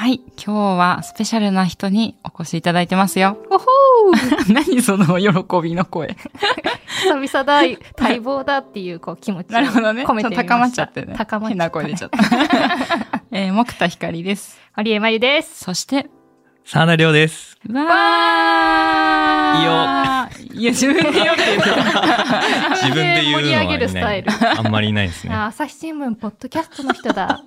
はい。今日はスペシャルな人にお越しいただいてますよ。おほー 何その喜びの声。久々だ、待望だっていうこう気持ちをなるほどね。込めてみました。高まっちゃってね。高まっちゃ変な声出ちゃった。えー、木田ひかりです。堀江真由です。そして、沢田亮です。わーいや、自分で言おう。自分で言うの盛り上げはいないるスタイル。あんまりいないですね。あ、朝日新聞、ポッドキャストの人だ。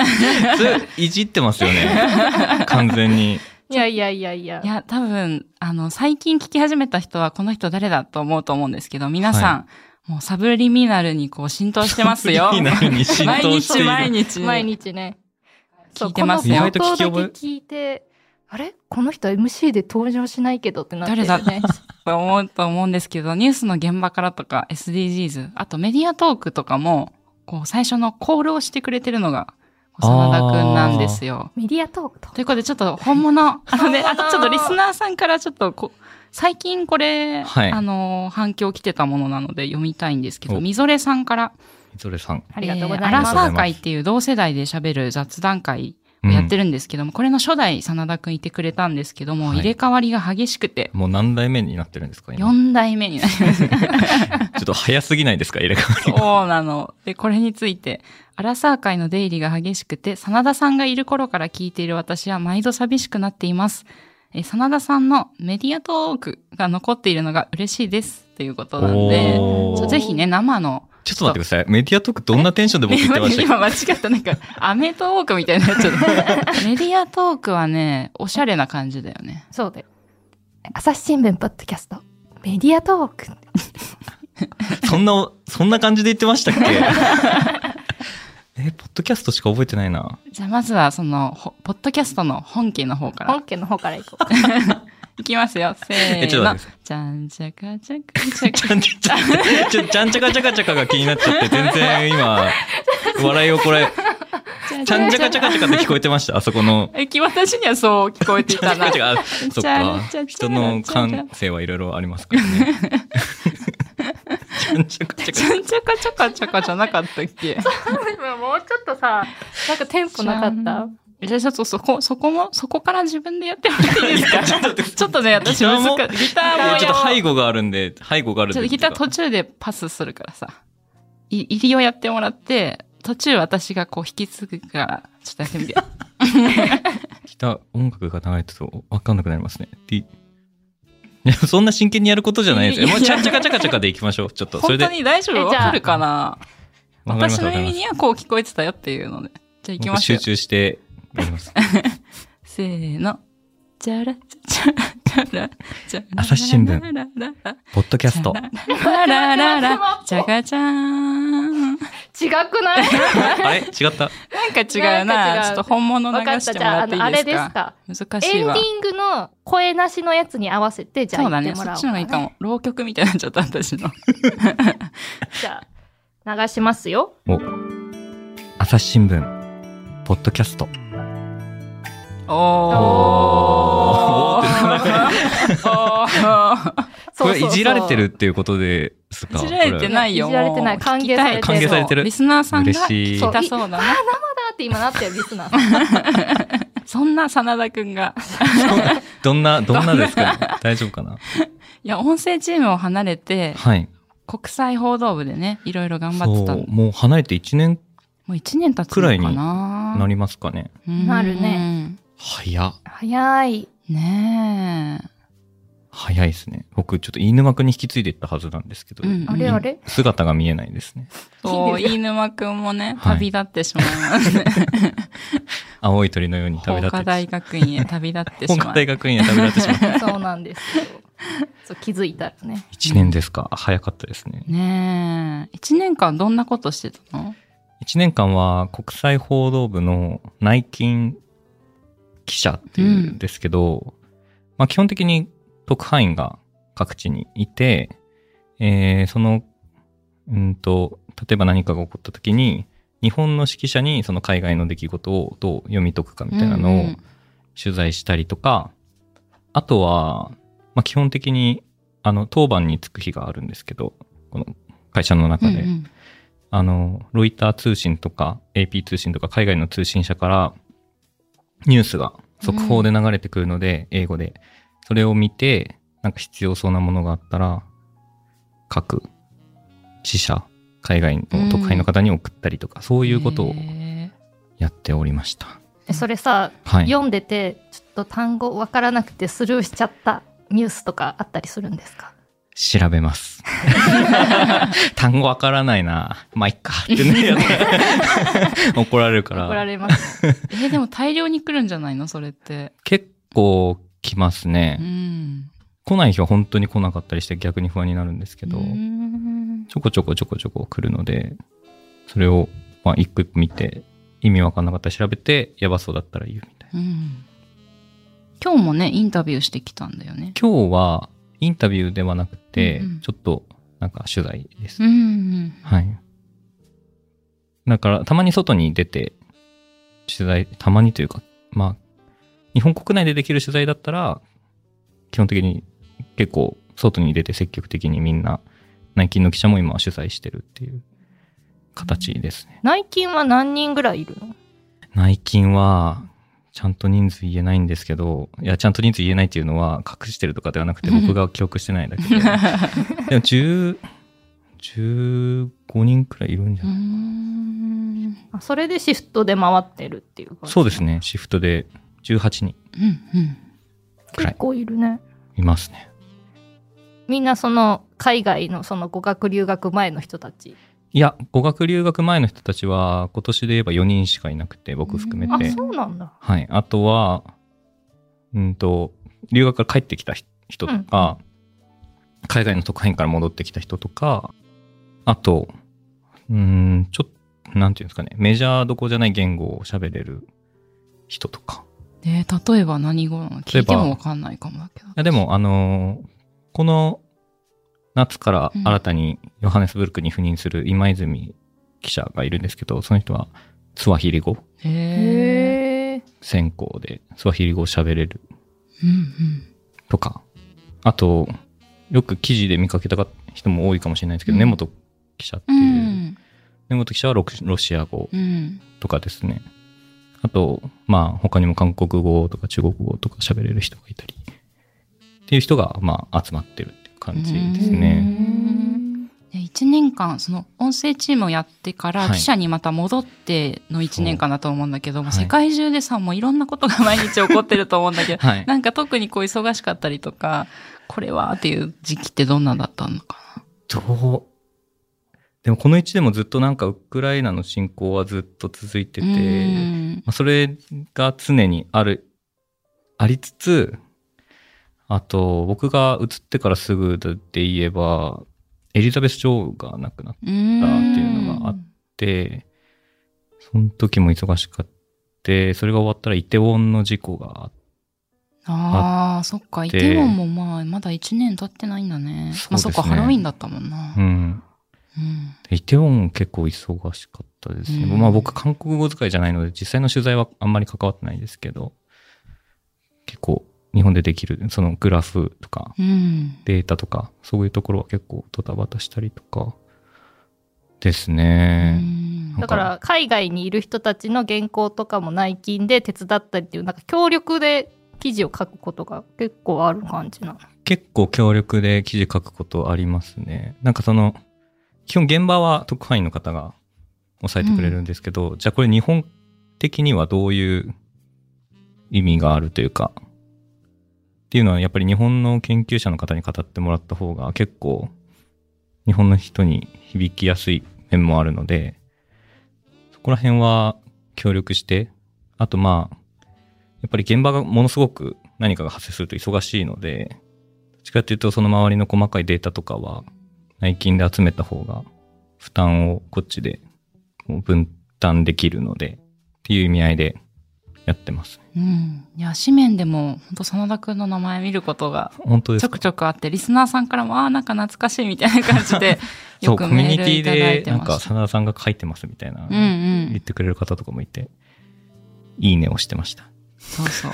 それ、いじってますよね。完全に。いやいやいやいやい。や、多分、あの、最近聞き始めた人はこの人誰だと思うと思うんですけど、皆さん、もうサブリミナルにこう浸透してますよ。毎日透している。毎日。毎日ね。聞いてますよ意外と聞き覚え？聞いて、あれ？この人 MC で登場しないけどってなってる誰ね。と思うと思うんですけど、ニュースの現場からとか SDGs、あとメディアトークとかも、こう最初のコールをしてくれてるのが、真田くんなんですよ。メディアトークと？ということで、ちょっと本物、あのね、あとちょっとリスナーさんからちょっとこう、最近これ、はいあの、反響来てたものなので読みたいんですけど、おみぞれさんから、みぞれさん。ありがとうございえーアラます。サー会っていう同世代で喋る雑談会をやってるんですけども、これの初代真田くんいてくれたんですけども、はい入れ替わりが激しくて、もう何代目になってるんですか今？4代目になります。ちょっと早すぎないですか入れ替わりが。そうなの。で、これについて、アラサー界の出入りが激しくて、真田さんがいる頃から聞いている私は毎度寂しくなっています。えー真田さんのメディアトークが残っているのが嬉しいです。ということなんで、ぜひね、生の。ちょっと待ってください。メディアトークどんなテンションで僕言ってました？っ今間違った。なんか、アメトークみたいになっちゃった。メディアトークはね、おしゃれな感じだよね。そうだよ。朝日新聞、ポッドキャスト、メディアトーク。けそんな、そんな感じで言ってましたっけ？え、ポッドキャストしか覚えてないな。じゃあまずは、その、ほポッドキャストの本家の方から本。家の方から行こう。いきますよ。せえちょーのっと待ってください。じゃんちゃかちゃかちゃかちゃんちゃちゃ、ちょ、ちゃんちゃかちゃかちゃかが気になっちゃって、全然今、笑いをこれ、ちゃんちゃかちゃかちゃかって聞こえてましたあそこの。え、き私にはそう聞こえていたな。違う、そっちゃかちゃちゃ。人の感性はいろいろありますからね。ちゃんちゃかちゃか。ちゃんちゃかちゃかちゃかじゃなかったっけもうちょっとさ、なんかテンポなかったじゃあちょっとそこ、そこも、そこから自分でやってもらっていいですか？ちょっとね、私難しい。ギターもちょっと背後があるんで、背後があるんで。ちょっとギター途中でパスするからさ。い入りをやってもらって、途中私がこう引き継ぐから、ちょっとやってみて。ギター、音楽が流れてると分かんなくなりますね。でいや、そんな真剣にやることじゃないですよ。もうちゃんちゃかちゃかちゃかでいきましょう。ちょっと、それ本で。当に大丈夫？えじゃあわかるかな？私の耳にはこう聞こえてたよっていうので。じゃあ行きま僕しょう集。中してやります。せーの。じゃらちゃらちゃらちゃら朝日新聞ららららポッドキャスト。ららららじゃがじゃーん。なんか違くないあれ違ったなんか違うな。ちょっと本物流。してもらっていいですですか？か。難しいわエンディ。ングの声なしのやつに合わせて、じゃあそうだね。言ってもらおうそっちの方がいいかも。浪曲みたいになっちゃった、私の。じゃあ、流しますよ。お、朝日新聞、ポッドキャスト。おおー。っておーこれいじられてるっていうことですか？いじられてないよ。いじられてない。歓迎されてる。歓迎されてる。リスナーさんが嬉しい。聞きたそうだな。だって今なってるリスナーさん。そんな真田くんが。どんな、どんなですか？大丈夫かな？いや、音声チームを離れて、はい。国際報道部でね、いろいろ頑張ってた。もう離れて1年もう一年経つくらいにななりますかね。うんなるね。早っ。早い。ねえ。早いですね。僕、ちょっと飯沼くんに引き継いでいったはずなんですけど、うんあれあれ？姿が見えないですね。そう、飯沼くんもね、はい旅立ってしまいますね。青い鳥のように旅立って法科大学院へ旅立ってし本まう。科大学院へ旅立ってしまった。そうなんですよ。そう気づいたらね。1年ですか。早かったですね。ねえ。一年間どんなことしてたの？1年間は国際報道部の内勤記者っていうんですけど、まあ基本的に特派員が各地にいて、えーその、うんと、例えば何かが起こった時に、日本の指揮者にその海外の出来事をどう読み解くかみたいなのをうんうん取材したりとか、あとは、まあ基本的に、あの、当番に着く日があるんですけど、この会社の中で。うんうんあの、ロイター通信とか AP 通信とか海外の通信社から、ニュースが速報で流れてくるので、英語で。それを見て、なんか必要そうなものがあったら、各支社、海外の特派員の方に送ったりとか、そういうことをへやっておりました。えそれさ、はい。読んでてちょっと単語わからなくてスルーしちゃったニュースとかあったりするんですか？調べます。単語わからないな。まあ、いっか。ってね、怒られるから。怒られます。ー えーでも大量に来るんじゃないの？それって。結構来ますね。うん。来ない日は本当に来なかったりして逆に不安になるんですけど、ちょこちょこちょこちょこ来るので、それを、まあ、一個一個見て、意味わかんなかったら調べて、やばそうだったら言うみたいな。うん。今日もね、インタビューしてきたんだよね。今日は、インタビューではなくて、うんうんちょっと、なんか取材です。うんうん。はい。だから、たまに外に出て、取材、たまにというか、まあ、日本国内でできる取材だったら、基本的に結構、外に出て積極的にみんな、内勤の記者も今は取材してるっていう形ですね。内勤は何人ぐらいいるの？内勤は、ちゃんと人数言えないんですけど、いや、ちゃんと人数言えないっていうのは隠してるとかではなくて、僕が記憶してないだけで。でも、10、15人くらいいるんじゃうないん。あそれでシフトで回ってるっていう感じそうですね。シフトで18人うんうん。くらい結構いるねいますね。みんなその海外のその語学留学前の人たちいや、語学留学前の人たちは、今年で言えば4人しかいなくて、僕含めあて。そうなんだはい。あとは、うんと、留学から帰ってきた人とか、海外の特派員から戻ってきた人とか、あと、うん、ちょっと、なんていうんですかね、メジャーどこじゃない言語を喋れる人とか。えー例えば何語なの聞いてもわかんないかもだけど。いやでも、あのーこの夏から新たにヨハネスブルクに赴任する今泉記者がいるんですけど、その人はスワヒリ語専攻でスワヒリ語を喋れるうんうん。とか、あと、よく記事で見かけた人も多いかもしれないですけど、うん根本記者ってういう、ん。根本記者はロロシア語うん。とかですね。あと、まあ、他にも韓国語とか中国語とか喋れる人がいたり、っていう人が、まあ、集まってる感じですうね。ん。で1年間、その音声チームをやってから、はい。記者にまた戻っての1年間だと思うんだけど、はい世界中でさ、もういろんなことが毎日起こってると思うんだけど、はい。なんか特にこう忙しかったりとか、これはっていう時期ってどんなだったのかどう？でもこの1年もずっとなんかウクライナの侵攻はずっと続いてて、まあ、それが常にある、ありつつ、あと、僕が移ってからすぐで言えば、エリザベス女王が亡くなっうん。っていうのがあて、その時も忙しかって、それが終わったらイテウォンの事故があっああ、そっか。イてテウォンもまあ、まだ1年経ってないんだね。ねまあそっか、ハロウィンだったもんな。うん。うんイテウォン結構忙しかったですね。うんまあ僕韓国語使いじゃないので実際の取材はあんまり関わってないですけど、結構日本でできるそのグラフとかうん。データとかそういうところは結構ドタバタしたりとかですうね。んだから海外にいる人たちの原稿とかも内勤で手伝ったりっていうなんか協力で記事を書くことが結構ある感じなの？結構協力で記事書くことありますね。なんかその、基本現場は特派員の方が抑えてくれるんですけど、じゃあこれ日本的にはどういう意味があるというか、っていうのはやっぱり日本の研究者の方に語ってもらった方が結構日本の人に響きやすい面もあるので、そこら辺は協力して、あとまあ、やっぱり現場がものすごく何かが発生すると忙しいので、どっちかっていうとその周りの細かいデータとかは内勤で集めた方が負担をこっちでもう分担できるのでっていう意味合いでやってます。うん。いや、紙面でも、本当真田くんの名前見ることが本当ですか？ちょくちょくあって、リスナーさんからも、ああ、なんか懐かしいみたいな感じで、そう、よくコミュニティメールいただいでなんか。真田さんが書いてますみたいなうんう言っん。てくれる方とかもいて、いいねをしてました。そうそう。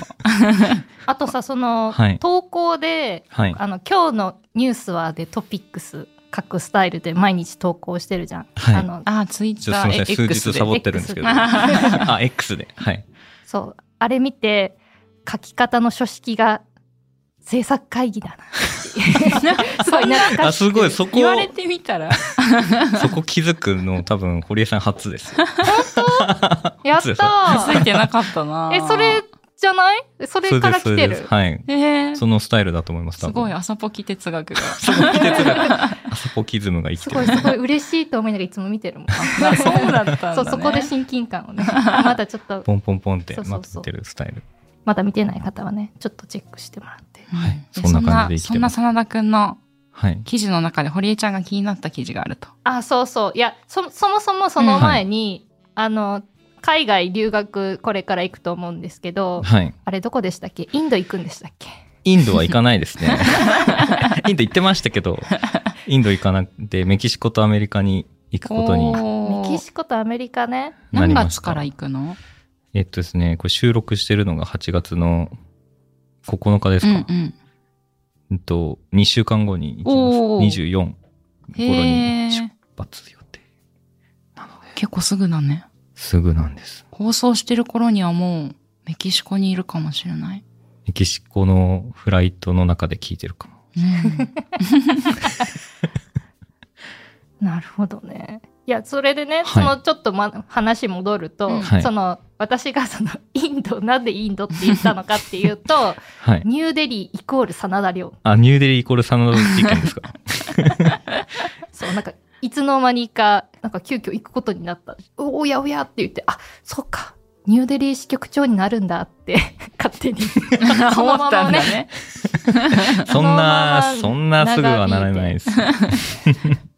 あとさその、はい投稿ではい。あの今日のニュースはでトピックス書くスタイルで毎日投稿してるじゃん。はいあのああ、ツイッター、とすいません、数 X で日サボってるんですけど。X あ、X で。はい。そう。あれ見て書き方の書式が制作会議だな。すごい懐かあ、しいすごい、そこ言、われてみたら。そこ気づくの多分、堀江さん初です。やっそうですたついてなかったなえそれじゃない？それから来てる？はい。えー、そのスタイルだと思います。すごい朝ポキ哲学が。アサ ポキズムが生きてるすごい。すごい嬉しいと思いながらいつも見てるもん あそうだったんだ、ね。そうそこで親近感をね まだちょっとポンポンポンってそうそうそう待ってるスタイル。まだ見てない方はねちょっとチェックしてもらってうんはいでそんな感じで生きてますそんな真田くんのはい。記事の中で堀江ちゃんが気になった記事があると。あそうそういやそそもそもその前に、あの海外留学これから行くと思うんですけどはい。あれどこでしたっけ？インド行くんでしたっけ？インドは行かないですね。インド行ってましたけど、インド行かなくて、メキシコとアメリカに行くことにメキシコとアメリカね何。月から行くの？えっとですね、これ収録してるのが8月の9日ですか。うんうん。うんと、2週間後に行きます。24頃に出発予定。なので、結構すぐだね。すぐなんです。放送してる頃にはもうメキシコにいるかもしれない。メキシコのフライトの中で聞いてるかも。うん、なるほどねいやそれでね、はいそのちょっと、ま、話戻ると、うんはいその私がそのインドなんでインドって言ったのかっていうと はい。ニューデリーイコール真田亮あ、ニューデリーイコールサナダ事件ですか？そうなんかいつの間にかなんか急遽行くことになったおおやおやって言ってあそっかニューデリー支局長になるんだって 勝手に そのままね。そんな、そそんなすぐはならないです。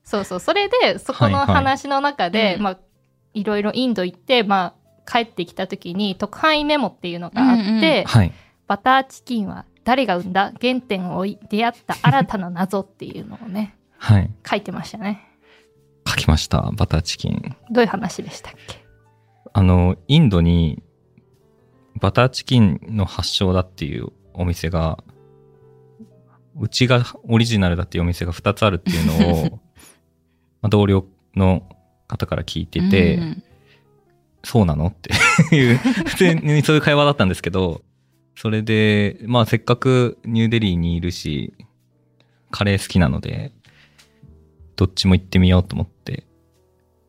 そうそうそれでそこのはいはい話の中で、うんまあいろいろインド行ってまあ帰ってきた時に特派員メモっていうのがあって、うんうんはい。バターチキンは誰が生んだ原点を追い出会った新たな謎っていうのをねはい。書いてましたね書きました。バターチキン。どういう話でしたっけ？あの、インドにバターチキンの発祥だっていうお店が、うちがオリジナルだっていうお店が2つあるっていうのを、まあ同僚の方から聞いてて、うんそうなのっていう、普通にそういう会話だったんですけど、それで、まあせっかくニューデリーにいるし、カレー好きなので、どっちも行ってみようと思って、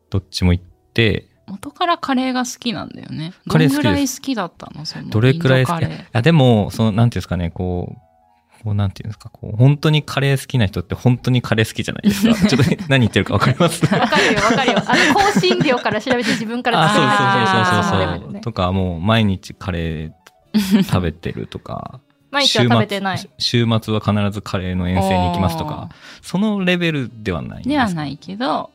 どっちも行って、元からカレーが好きなんだよね。どんぐらい好きだったの？そのどれくらい好き？いや、でも、その、なんていうんですかね、こう、こう、なんていうんですか、こう、本当にカレー好きな人って本当にカレー好きじゃないですか？ちょっと何言ってるかわかります？わかるよわかるよ。あの香辛料から調べて自分からあ、そうそそうそうそうそう。のレベルねとか、もう毎日カレー食べてるとか、毎日は食べてない。週末は必ずカレーの遠征に行きますとか、そのレベルではないんではないけど、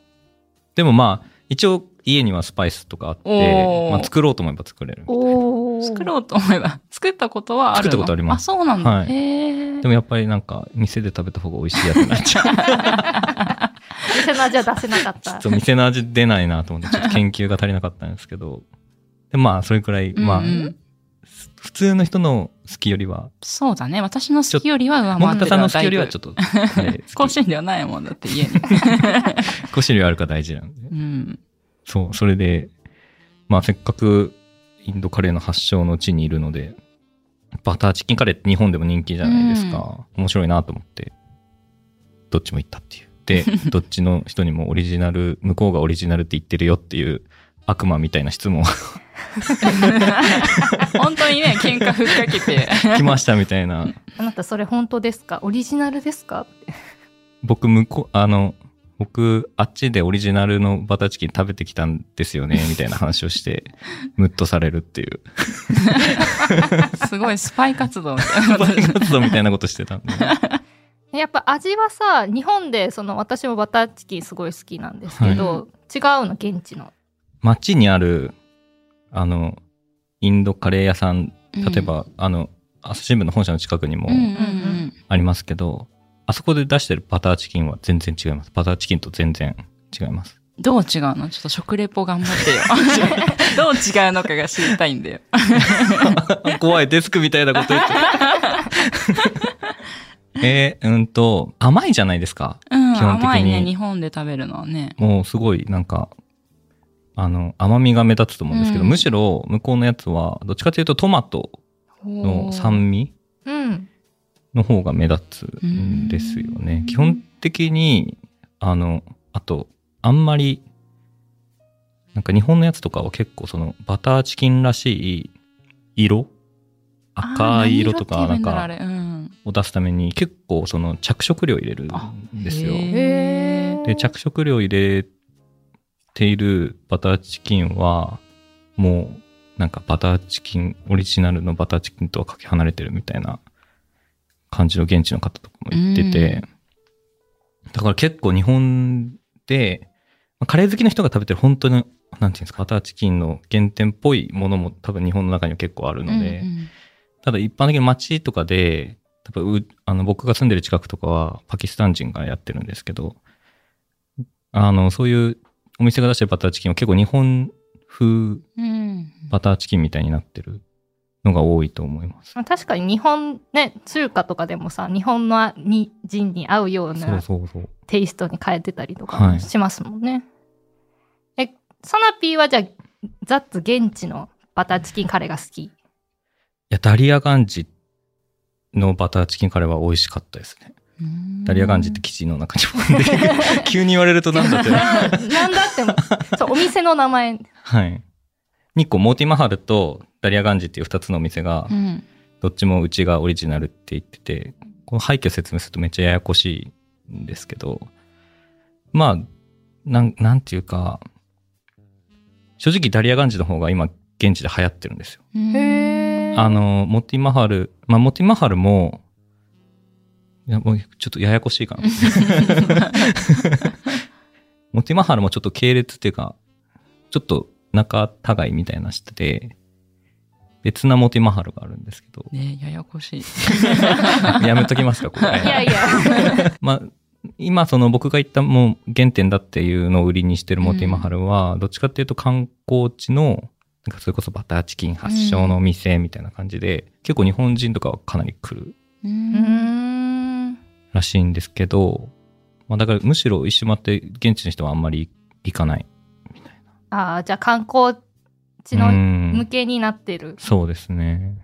でもまあ、一応家にはスパイスとかあってまあ、作ろうと思えば作れる。作ろうと思えば、作ったことはあるの作ったことありますあ、そうなんだ。はい。でもやっぱりなんか、店で食べた方が美味しいやつになっちゃう。店の味は出せなかった。ちょっと店の味出ないなと思って、ちょっと研究が足りなかったんですけど、でまあ、それくらい、まあ、うんうん普通の人の好きよりは、そうだね。私の好きよりは上回ってるさんの好きよりはちょっと。甲子園ではないもんだって家 に。甲子園料あるか大事なんで。うん。そう、それで、まあ、せっかくインドカレーの発祥の地にいるので、バターチキンカレーって日本でも人気じゃないですか。面白いなと思って、どっちも行ったっていう。で、どっちの人にもオリジナル、向こうがオリジナルって言ってるよっていう悪魔みたいな質問。本当にね、喧嘩ふっかけて。来ましたみたいな。あなたそれ本当ですか？オリジナルですか？って僕、向こう、あの、僕、あっちでオリジナルのバターチキン食べてきたんですよね、みたいな話をして、ムッとされるっていう、すごいスパイ活動みたいなこと。バイ活動みたいなことしてたんで。やっぱ味はさ日本でその私もバターチキンすごい好きなんですけど、違うの現地の街にある、あの、インドカレー屋さん、例えば、あの、朝日新聞の本社の近くにもうんうんうん。ありますけど、あそこで出してるバターチキンは全然違います。バターチキンと全然違います。どう違うの？ちょっと食レポ頑張ってよ。どう違うのかが知りたいんだよ。怖い、デスクみたいなこと言って。えー、うんと、甘いじゃないですか？うん、基本的に甘いね、日本で食べるのはね。もうすごい、なんか、あの、甘みが目立つと思うんですけど、うん。むしろ向こうのやつは、どっちかというとトマトの酸味うん。の方が目立つんですようん。ね。基本的に、あの、あと、あんまり、なんか日本のやつとかは結構そのバターチキンらしい色？赤い色とかなんかを出すために結構その着色料入れるんですよ。へー。で、着色料入れているバターチキンは、もう、なんかバターチキン、オリジナルのバターチキンとはかけ離れてるみたいな感じの現地の方とかも言ってて、だから結構日本で、まあカレー好きの人が食べてる本当に、なんていうんですか、バターチキンの原点っぽいものも多分日本の中には結構あるので、うんうん。ただ一般的に街とかで、多分うあの僕が住んでる近くとかはパキスタン人がやってるんですけど、あの、そういうお店が出してるバターチキンは結構日本風うんバターチキンみたいになってるのが多いと思います。まあ確かに日本ね、中華とかでもさ、日本のに人に合うようそうなそうそう。テイストに変えてたりとかしますもんね。え、サナピーはじゃあ、ザッツ現地のバターチキンカレーが好き？いや、ダリアガンジのバターチキンカレーは美味しかったですね。うんダリアガンジって記事の中にも 急に言われるとなんだって。ななんだっても、そう、お店の名前。はい。2個、モーティマハルとダリアガンジっていう2つのお店がう、んどっちもうちがオリジナルって言ってて、この背景説明するとめっちゃややこしいんですけど、まあ、なん、なんていうか、正直ダリアガンジの方が今現地で流行ってるんですよ。あの、モティマハル、まあ、モティマハルも、いや、もうちょっとややこしいかな。モティマハルもちょっと系列っていうか、ちょっと仲違いみたいなしてて、別なモティマハルがあるんですけど、ねややこしい。やめときますか、これ。いやいや。まあ、今その僕が言ったもう原点だっていうのを売りにしてるモティマハルは、どっちかっていうと観光地の、なんかそれこそバターチキン発祥のお店みたいな感じで、結構日本人とかはかなり来るううーん。らしいんですけど、まあだからむしろ一周回って現地の人はあんまり行かない。ああ、じゃあ観光地うのん向けになってる。そうですね。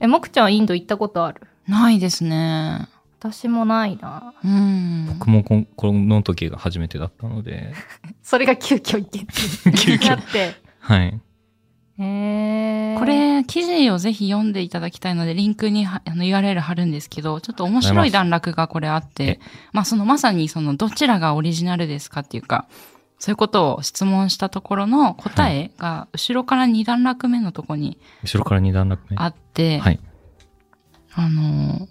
え、もくちゃんはインド行ったことある？ないですね。私もないな。うん。僕もこんこの時が初めてだったので、それが急遽行けって 急遽 なって。はい。へえ。こ、れ、記事をぜひ読んでいただきたいので、リンクにはあの URL 貼るんですけど、ちょっと面白い段落がこれあってえ、まあそのまさにそのどちらがオリジナルですかっていうか、そういうことを質問したところの答えが後ろから2段落目のとこに後ろから二段落目。あって、はい。あの、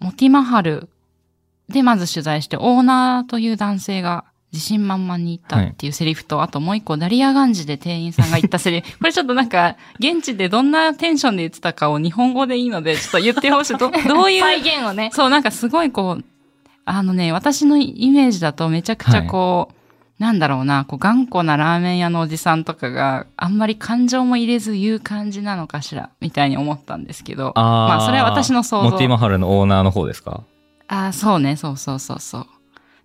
モティマハルでまず取材して、オーナーという男性が自信満々に言ったっていうセリフと、あともう一個、ダリアガンジで店員さんが言ったセリフ。これちょっとなんか、現地でどんなテンションで言ってたかを日本語でいいので、ちょっと言ってほしい。ど どういう、再現をね。そう、なんかすごいこう、あのね、私のイメージだとめちゃくちゃこう、なんだろうな、こう頑固なラーメン屋のおじさんとかがあんまり感情も入れず言う感じなのかしら、みたいに思ったんですけど。あーまあそれは私の想像モティマハルのオーナーの方ですか？ああ、そうね、そうそうそうそう。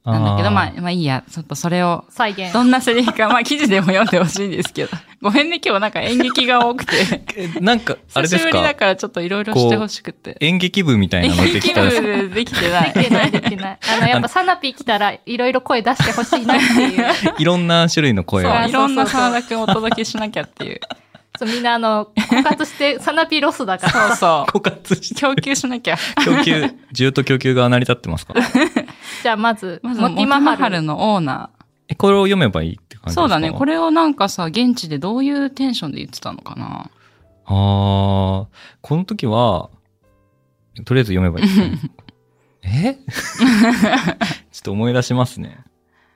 なんだけど、ーまあ、まあいいや、ちょっとそれを、再現。どんなセリフか、まあ記事でも読んでほしいんですけど。ごめんね、今日なんか演劇が多くて。えなんか、あれです久しぶりだかか？らちょっといろいろしてほしくて。演劇部みたいなのでき気たら、分できてない。できてない、できてない。あの、やっぱサナピー来たら、いろいろ声出してほしいなっていう。いろんな種類の声を。いろんな沢田くんをお届けしなきゃっていう。そう、みんなあの、枯渇して、サナピーロスだから。そうそう。枯渇して、供給しなきゃ。供給、需要と供給が成り立ってますか？じゃあまず、まず、モティマハルのオーナえ、これを読めばいいって感じー。ですか？そうだね。これ。れをなんかさ、現地でどういうテンションで言ってたのかな。あー、この時は、とりあえず読めばいいね。え？ちょっと思い出しますね。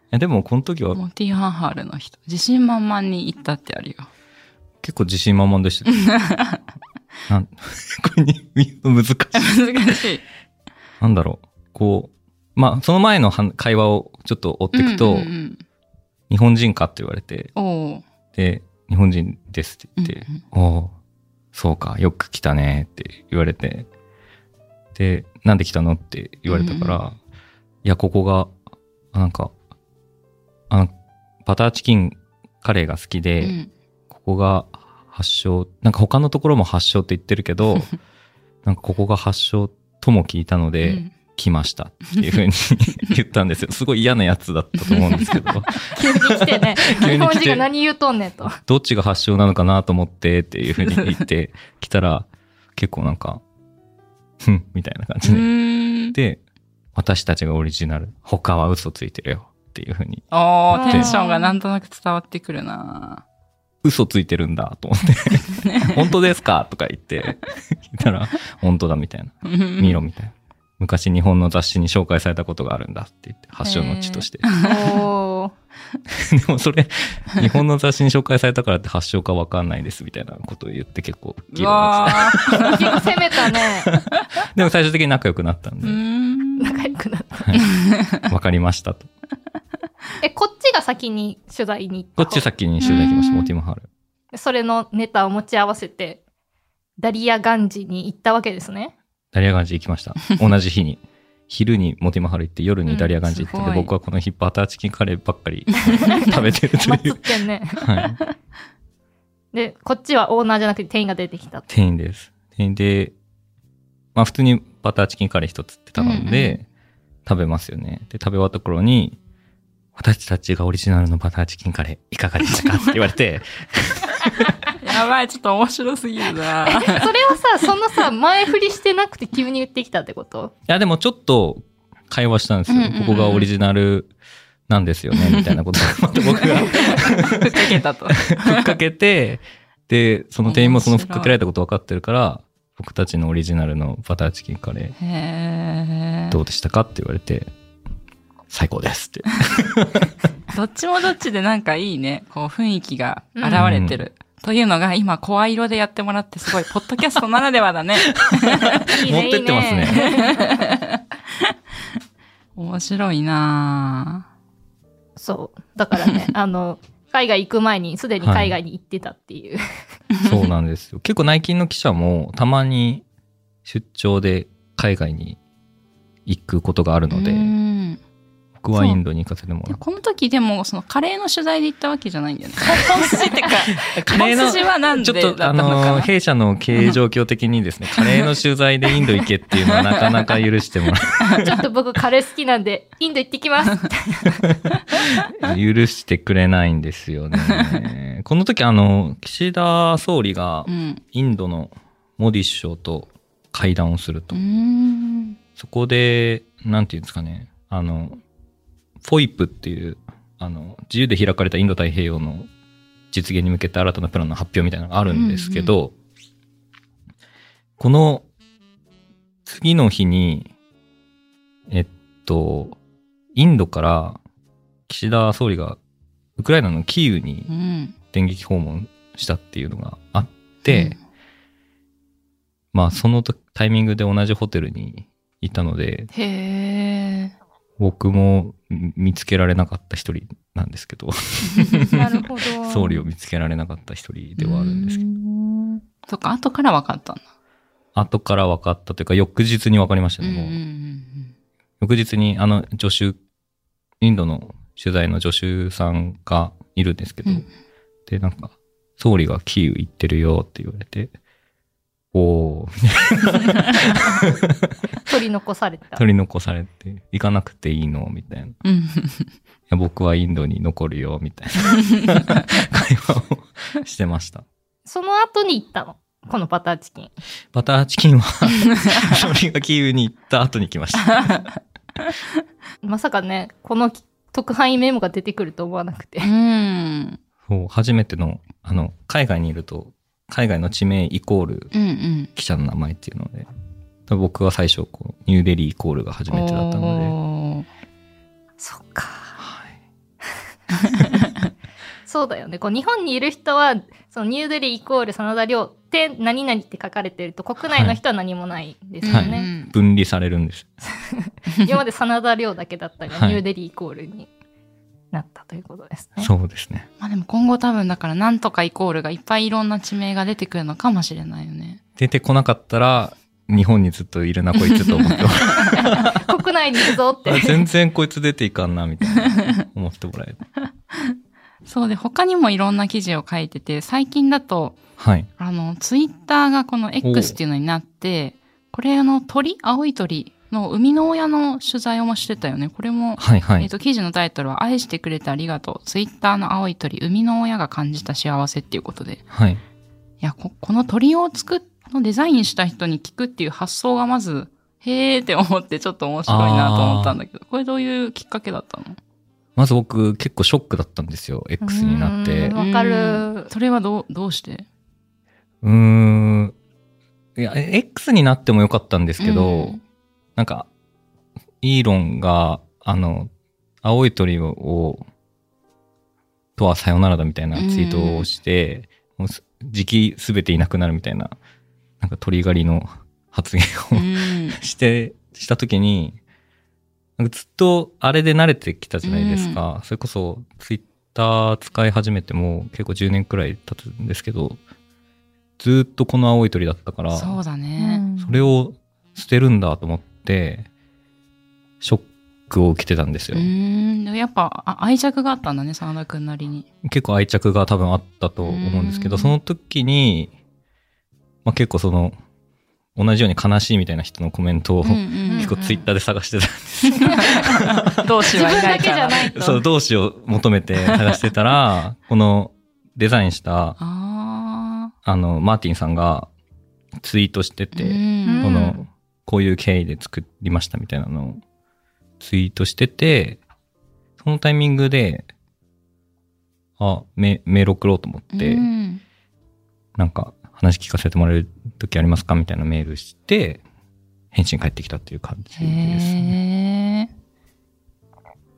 いや、でもこの時は？モティマハルの人。自信満々に言ったってあるよ。結構自信満々でしたね。なんこれに、難しい。難しい。なんだろう。こう、まあ、その前のは会話をちょっと追っていくと、うんうんうん。日本人かって言われて、で、日本人ですって言って、うんおおそうか、よく来たねって言われて、で、なんで来たのって言われたから、いや、ここが、あなんか、あの、バターチキンカレーが好きで、うん。ここが発祥、なんか他のところも発祥って言ってるけど、なんかここが発祥とも聞いたので、うん来ましたっていうふうに言ったんですよ。すごい嫌なやつだったと思うんですけど、急に来てね。日本人が何言うとんねんと。どっちが発祥なのかなと思ってっていうふうに言ってきたら、結構なんか、ふん、みたいな感うじで。で、私たちがオリジナル、他は嘘ついてるよっていうふうに、おあーー、テンションがなんとなく伝わってくるな嘘ついてるんだと思って、本当ですかとか言って、聞いたら、本当だみたいな。見ろみたいな。昔日本の雑誌に紹介されたことがあるんだって言って、発祥の地として。おーでもそれ、日本の雑誌に紹介されたからって発祥かわかんないですみたいなことを言って結構議う論わー結構攻めたね。でも最終的に仲良くなったんうーで、ん。仲良くなった。わかりましたと。え、こっちが先に取材に行った？こっち先に取材来ました、うんモティマハル。それのネタを持ち合わせて、ダリアガンジに行ったわけですね。ダリアガンジ行きました。同じ日に。昼にモティマハル行って、夜にダリアガンジ行ってて、うん僕はこの日バターチキンカレーばっかり 食べてるという。てんね。はい。で、こっちはオーナーじゃなくて店員が出てきた。店員です。店員で、まあ普通にバターチキンカレー一つって頼んで、うんう食べますよね。で、食べ終わった頃に、私たちがオリジナルのバターチキンカレーいかがでしたかって言われて、やばい、ちょっと面白すぎるなそれはさ、そのさ、前振りしてなくて急に言ってきたってこと？いやでもちょっと会話したんですよ。ここがオリジナルなんですよね、みたいなことをまた僕がふっかけたと。ふっかけて、で、その店員もそのふっかけられたこと分かってるから、僕たちのオリジナルのバターチキンカレーどうでしたかって言われて、最高ですって。どっちもどっちでなんかいいね。こう雰囲気が現れてる。というのが今声色でやってもらってすごい、ポッドキャストならではだね。い い持ってってますね 面白いなそう。だからね、あの、海外行く前にすでに海外に行ってたっていう。そうなんですよ。結構内勤の記者もたまに出張で海外に行くことがあるぁので、うん僕はインドに行かせてもらっこの時でも、そのカレーの取材で行ったわけじゃないんだよね。本筋ってか、た。カレーのはなんでちょっと、あの。弊社の経営状況的にですね、カレーの取材でインド行けっていうのはなかなか許してもらちょっと僕カレー好きなんで、インド行ってきます。え、許してくれないんですよね。この時、あの、岸田総理がうん。インドのモディ首相と会談をすると。そこで、なんていうんですかね、あの、フォイプっていう、あの、自由で開かれたインド太平洋の実現に向けて新たなプランの発表みたいなのがあるんですけど、この次の日に、えっと、インドから岸田総理がウクライナのキーウにうん。電撃訪問したっていうのがあって、まあその時タイミングで同じホテルにいたので。僕も見つけられなかった一人なんですけど、なるほど。総理を見つけられなかった一人ではあるんですけど、ど。そっか、後から分かったんだ。後から分かったというか翌日に分かりましたね、もう。翌日にあの助手、インドの取材の助手さんがいるんですけど、うんで、なんか、総理がキーウ行ってるよって言われて、おー、取り残された。取り残されて、行かなくていいの？みたいな。いうん。や僕はインドに残るよ、みたいな 会話をしてました。その後に行ったの？このバターチキン。バターチキンは、総理がキーウに行った後に来ました。まさかね、この特派員メモが出てくると思わなくてう。ん。そう、初めての、あの、海外にいると、海外の地名イコールうんうん。記者の名前っていうので、多分僕は最初、こう、ニューデリーイコールが初めてだったので。そっか。はい。そうだよね。こう日本にいる人は、そのニューデリーイコール真田亮って何々って書かれてると、国内の人は何もないですよはいね。分離されるんです。今まで真田亮だけだったが、はいニューデリーイコールになったということですね。そうですね。まあでも今後多分だからなんとかイコールがいっぱいいろんな地名が出てくるのかもしれないよね。出てこなかったら、日本にずっといるな、こいつと思って 国内にいるぞってあ。全然こいつ出ていかんな、みたいな思ってもらえる。そうで、他にもいろんな記事を書いてて、最近だと、はい。あの、ツイッターがこの X っていうのになって、これあの鳥、青い鳥の生みの親の取材をもしてたよね。これも、はいはい。えっと、記事のタイトルは、愛してくれてありがとう。ツイッターの青い鳥、生みの親が感じた幸せっていうことで。いはい。や、ここの鳥を作っ、のデザインした人に聞くっていう発想がまず、へーって思ってちょっと面白いなと思ったんだけど、これどういうきっかけだったの？まず僕結構ショックだったんですよ。X になってうん。わかるそれはどう、どうして？うーん。いや、え X になってもよかったんですけど、うんなんか、イーロンが、あの、青い鳥を、とはさよならだみたいなツイートをして、もうす時期すべていなくなるみたいな、なんか鳥狩りの発言を、うん。して、したときに、なんかずっとあれで慣れてきたじゃないですか。それこそツイッター使い始めても結構10年くらい経つんですけど、ずっとこの青い鳥だったから、そうだね。それを捨てるんだと思って、ショックを受けてたんですうよ。ーん。やっぱあ愛着があったんだね、真田くんなりに。結構愛着が多分あったと思うんですけど、うんその時に、まあ、結構その、同じように悲しいみたいな人のコメントを、結構ツイッターで探してたんですー。同志自分だけはいないから。じゃないと。そう、同志を求めて探してたら、このデザインした、ああの、マーティンさんがツイートしてあ。て、うんこの、こういう経緯で作りましたみたいなのをツイートしてて、そのタイミングで、あ、メメール送ろうと思って、うんなんか話聞かせてもらえる時ありますかみたいなメールして、返信返ってきたっていう感じですね。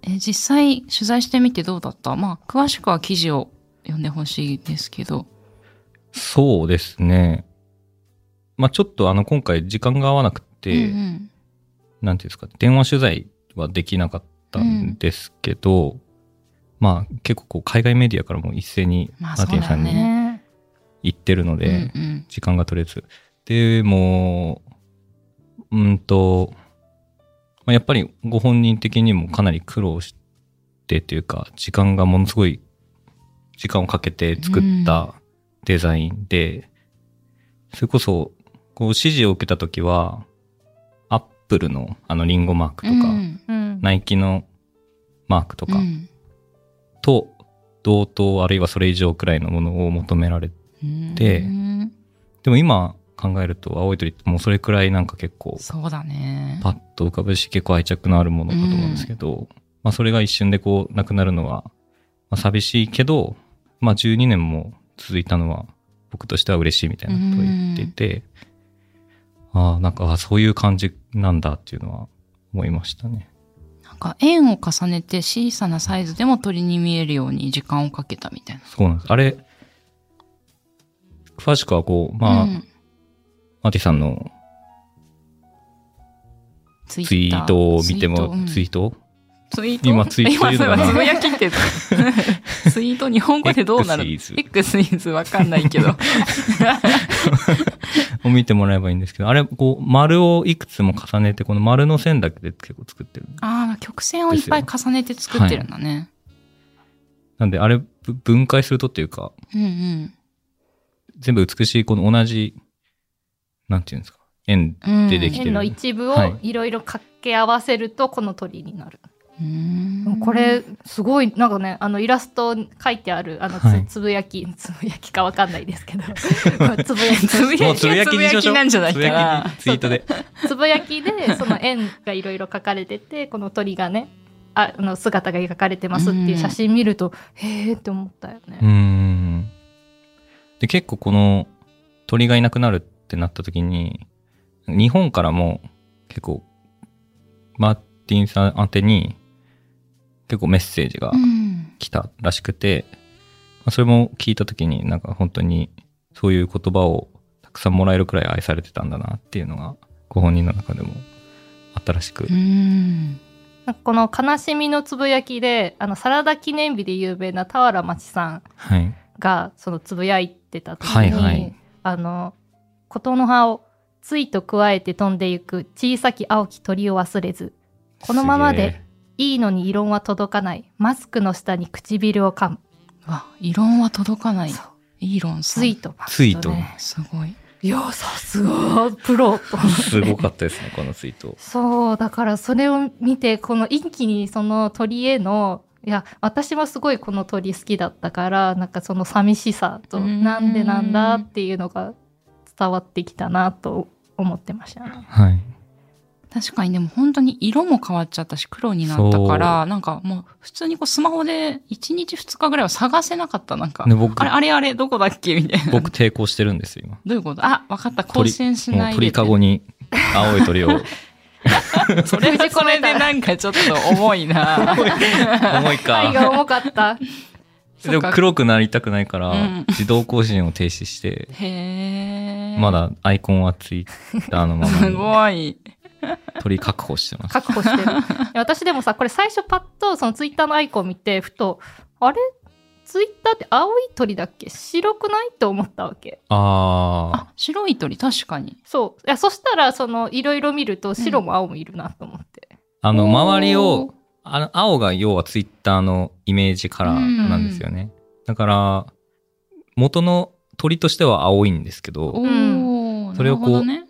へえ。え、実際取材してみてどうだった？まあ、詳しくは記事を読んでほしいですけど。そうですね。まあちょっとあの今回時間が合わなくて、うんなんていうんですか、電話取材はできなかったんですけど、まあ結構こう海外メディアからも一斉にまあマーティンさんにそうだよね言ってるのうん。で、うんうん。時間が取れず。でも、うんと、まあやっぱりご本人的にもかなり苦労してというか、時間がものすごい時間をかけて作ったデザインで、それこそ、こう指示を受けたときは、プルのあのリンゴマークとか、うん。うん。ナイキのマークとかうん。と同等あるいはそれ以上くらいのものを求められでうん。でも今考えると青い鳥ってもうそれくらいなんか結構そうだね。パッと浮かぶし結構愛着のあるものかと思うんですけど、まあそれが一瞬でこうなくなるのは、まあ、寂しいけど、まあ12年も続いたのは僕としては嬉しいみたいなことを言っていて、ああ、なんかあそういう感じなんだっていうのは思いましたね。なんか円を重ねて小さなサイズでも鳥に見えるように時間をかけたみたいな。そうなんです。あれ、詳しくはこう、まあ、うんマーティさんのツイツイートを見ても、ツイート？ツイート？今ツイート今つぶやきって ツイート日本語でどうなる？X ?X is わかんないけど。を 見てもらえばいいんですけど、あれ、こう、丸をいくつも重ねて、この丸の線だけで結構作ってる。ああ、曲線をいっぱい重ねて作ってるんだね。なんで、あれ、ぶ分解するとっていうか、うんうん。全部美しい、この同じ、なんていうんですか、円うんでできてる。円の一部をはいいろいろ掛け合わせるとこの鳥になる。うーんこれすごいなんかねあのイラスト書いてあるあのつ,、はいつぶやき つぶやきかわかんないですけど つぶやきつぶやきつぶやきなんじゃないかなつぶやきにツイートで。つぶやきでその円がいろいろ書かれててこの鳥がねああの姿が描かれてますっていう写真見ると、へえって思ったよね。うーん。で、結構この鳥がいなくなるってなった時に、日本からも結構、マーティンさん宛てに結構メッセージがうん来たらしくて、まあそれも聞いた時になんか本当にそういう言葉をたくさんもらえるくらい愛されてたんだなっていうのがご本人の中でもあったらしく。この悲しみのつぶやきであのサラダ記念日で有名な俵町さんはい。がそのつぶやいてた時に、はいはいあの琴の葉をついと加えて飛んでゆく小さき青き鳥を忘れずこのままでいいのに異論は届かないマスクの下に唇を噛むうわ、異論は届かないそう。イーロンさん。ツイート。ツイートねすごい。いや、さすが、プロと。すごかったですね、このツイート。そう、だからそれを見て、この一気にその鳥への、いや、私もすごいこの鳥好きだったから、なんかその寂しさと、うんなんでなんだっていうのが伝わってきたなと思ってましたね。はい。確かにでも本当に色も変わっちゃったし黒になったから、なんかもう普通にこうスマホで1日2日ぐらいは探せなかった。なんか、で僕あれあれあれどこだっけみたいな。僕抵抗してるんですよ、今。どういうこと？あ、わかった。更新しないで。もう鳥かごに青い鳥を。それはそれでなんかちょっと重いな。重い愛か。が重かった。でも黒くなりたくないから、うん自動更新を停止して。まだアイコンはツイッターのまますにごい。鳥確保してます。確保してる。私でもさ、これ最初パッとそのツイッターのアイコン見て、ふと、あれ？ツイッターって青い鳥だっけ？白くない？って思ったわけ。ああ、白い鳥、確かに。そう。いや、そしたら、その、いろいろ見ると、白も青もいるなと思って。あ。あの、周りを、あの、青が要はツイッターのイメージカラーなんですよね。だから、元の鳥としては青いんですけど、それをこうね。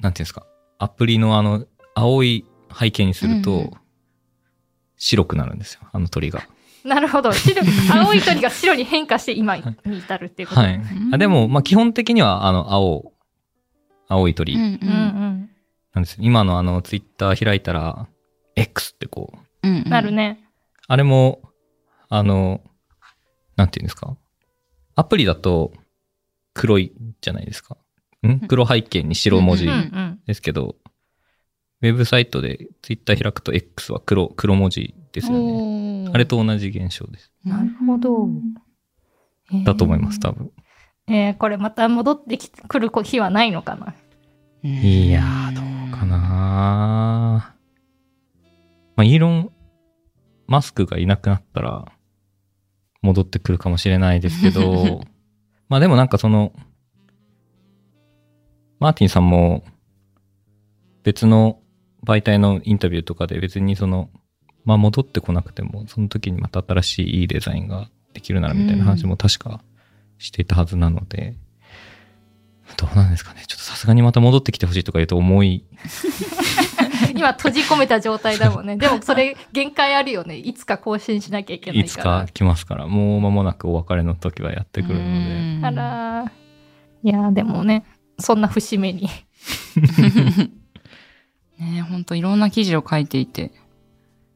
なんていうんですか、アプリのあの、青い背景にすると、白くなるんですよ、あの鳥が。なるほど。白、青い鳥が白に変化して今に至るっていうこと。はい。あでも、まあ、基本的には、あの、青、青い鳥うんううんうんん。なんですよ。今のあの、ツイッター開いたら、X ってこう、うんうんなるね。あれも、あの、なんていうんですか？アプリだと黒いじゃないですか。ん？黒背景に白文字うんうん。ですけど、ウェブサイトでツイッター開くと X は黒、黒文字ですよね。あれと同じ現象です。なるほどえーだと思います、多分。えーこれまた戻ってきてくる日はないのかな？いやー、どうかなまあ、イーロン・マスクがいなくなったら、戻ってくるかもしれないですけど、まあでもなんかその、マーティンさんも、別の媒体のインタビューとかで別にその、まあ戻ってこなくても、その時にまた新しいいいデザインができるならみたいな話も確かしていたはずなので、どうなんですかね。ちょっとさすがにまた戻ってきてほしいとか言うと重い。今閉じ込めた状態だもんね。でもそれ限界あるよね。いつか更新しなきゃいけないいから。つか来ますから、もう間もなくお別れの時はやってくるので。あらーいやーでもね、そんな節目に。ねほんといろんな記事を書いていて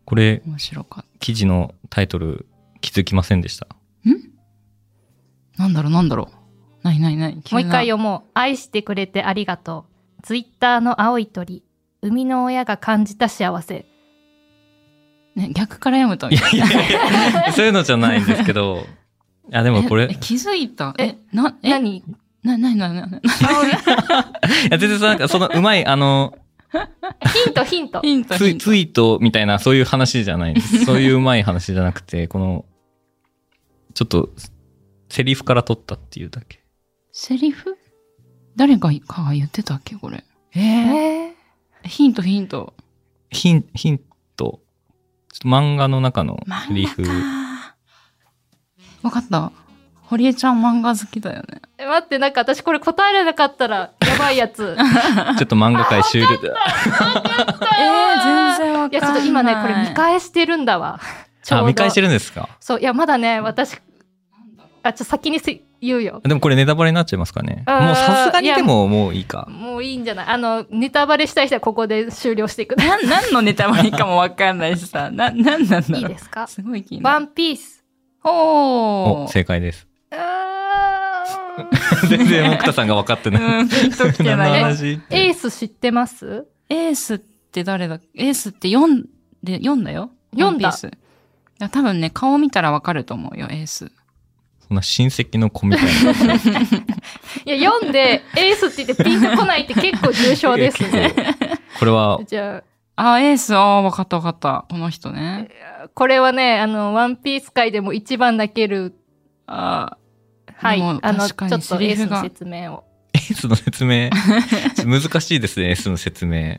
これ、面白かっ記事のタイトル気づきませんでした？た。なんだろう？なんだろう？ないないない。もう一回読もう。愛してくれてありがとう。ツイッターの青い鳥。生みの親が感じた幸せ。ね、逆から読むと。いやいやいや、そういうのじゃないんですけど、いやでもこれ、気づいた？ええ、な、え、何？な、な、な、な、な、青いや全然そのなんかそのうまい、あの、ヒントヒント。ヒント、ツイ。ツイートみたいなそういう話じゃないです。そういううまい話じゃなくて、この、ちょっと、セリフから取ったっていうだけ。セリフ誰かかが言ってたっけこれ。ええー、ヒント、ヒント。ヒン、ヒント、ちょっと漫画の中のセリフ。わかった。堀江ちゃん漫画好きだよね。ー、待って、なんか私これ答えられなかったらやばいやつ。ちょっと漫画界終了で。えー、全然わかんない。いや、ちょっと今ね、これ見返してるんだわ。ちょうあ、ど見返してるんですか？そう、いや、まだね、私、あ、ちょっと先にせ言うよ。でもこれネタバレになっちゃいますかね。もうさすがにでももういいか。もういいんじゃない？あの、ネタバレしたい人はここで終了していくだな、何のネタバレかもわかんないしさ。な、なんなんだろう。いいですか？すごい気になる。ワンピース。おお、正解です。全然木田さんが分かってない。うん、ピンときてない。エース知ってます？エースって誰だ？エースって読んで、読んだよ読んだいや多分ね、顔見たらわかると思うよ、エース。そんな親戚の子みたいな。いや、読んで、エースって言ってピンとこないって結構重症ですね。これは、じゃあ、エース、ああ、わかったわかった。この人ね。あ、これはね、あの、ワンピース界でも一番泣ける、あはい、あの、ちょっとエースの説明を。エースの説明？難しいですね、エースの説明。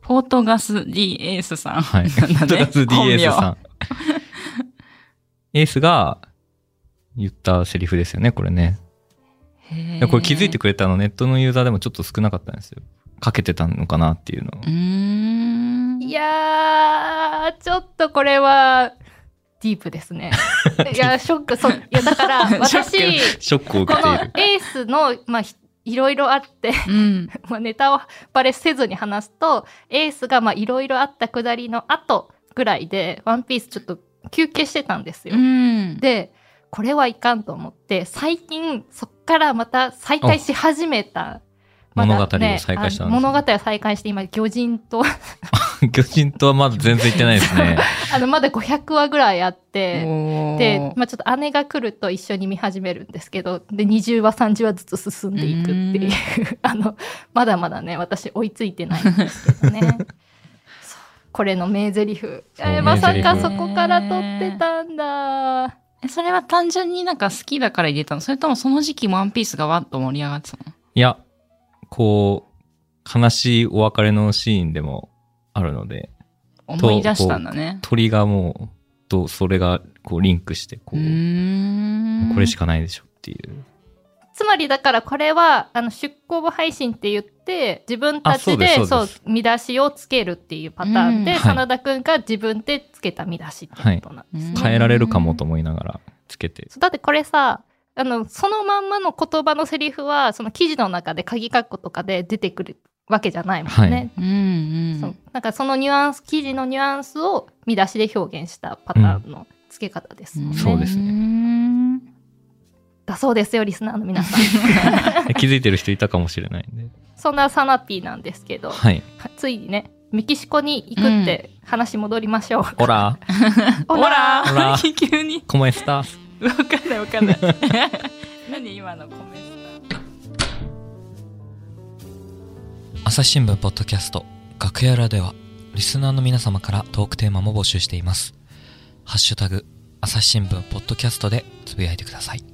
ポートガス D エースさん。はい。なんだねトガス DS さん。エースが言ったセリフですよね、これね。これ気づいてくれたのネットのユーザーでもちょっと少なかったんですよ。かけてたのかなっていうのをう。ーん。いやー、ちょっとこれは、ディープですね。いや、ショック、そう。いや、だから、私、ショックを受この。エースの、まあ、ひいろいろあって、うん。まあ、ネタをバレせずに話すと、エースが、まあ、いろいろあったくだりの後ぐらいで、ワンピースちょっと休憩してたんですよ。うん。で、これはいかんと思って、最近、そっからまた再開し始めた。物語を再開したんですねあ物語を再開して、今、魚人と、巨人とはまだ全然言ってないですね。あの、まだ500話ぐらいあって、で、まあちょっと姉が来ると一緒に見始めるんですけど、で、20話、30話ずつ進んでいくっていう、あの、まだまだね、私追いついてないんですけどね。これの名台詞。えーまさかそこから撮ってたんだ。えそれは単純になんか好きだから入れたの？それともその時期ワンピースがわっと盛り上がってたの？いや、こう、悲しいお別れのシーンでもあるので、思い出したんだね。鳥がもう、と、それがこうリンクして、こうう。これしかないでしょっていう。つまりだからこれは、あの、出向部配信って言って、自分たちでそう見出しをつけるっていうパターンで、うん真田くんが自分でつけた見出しってことなんですね。はい変えられるかもと思いながらつけて。だってこれさ、あの、そのまんまの言葉のセリフは、その記事の中で鍵括弧とかで出てくるわけじゃないもんね。うんうん。そうなんかそのニュアンス、記事のニュアンスを見出しで表現したパターンの付け方ですもんね。そうですねね。だそうですよ、リスナーの皆さん。気づいてる人いたかもしれないんで。そんなサナピーなんですけど、はい。ついにね、メキシコに行くって話戻りましょう。オラ、オほらほら急に。コモエスタス。わかんないわかんない。何今のコメント朝日新聞ポッドキャスト楽屋裏ではリスナーの皆様からトークテーマも募集しています。ハッシュタグ朝日新聞ポッドキャストでつぶやいてください。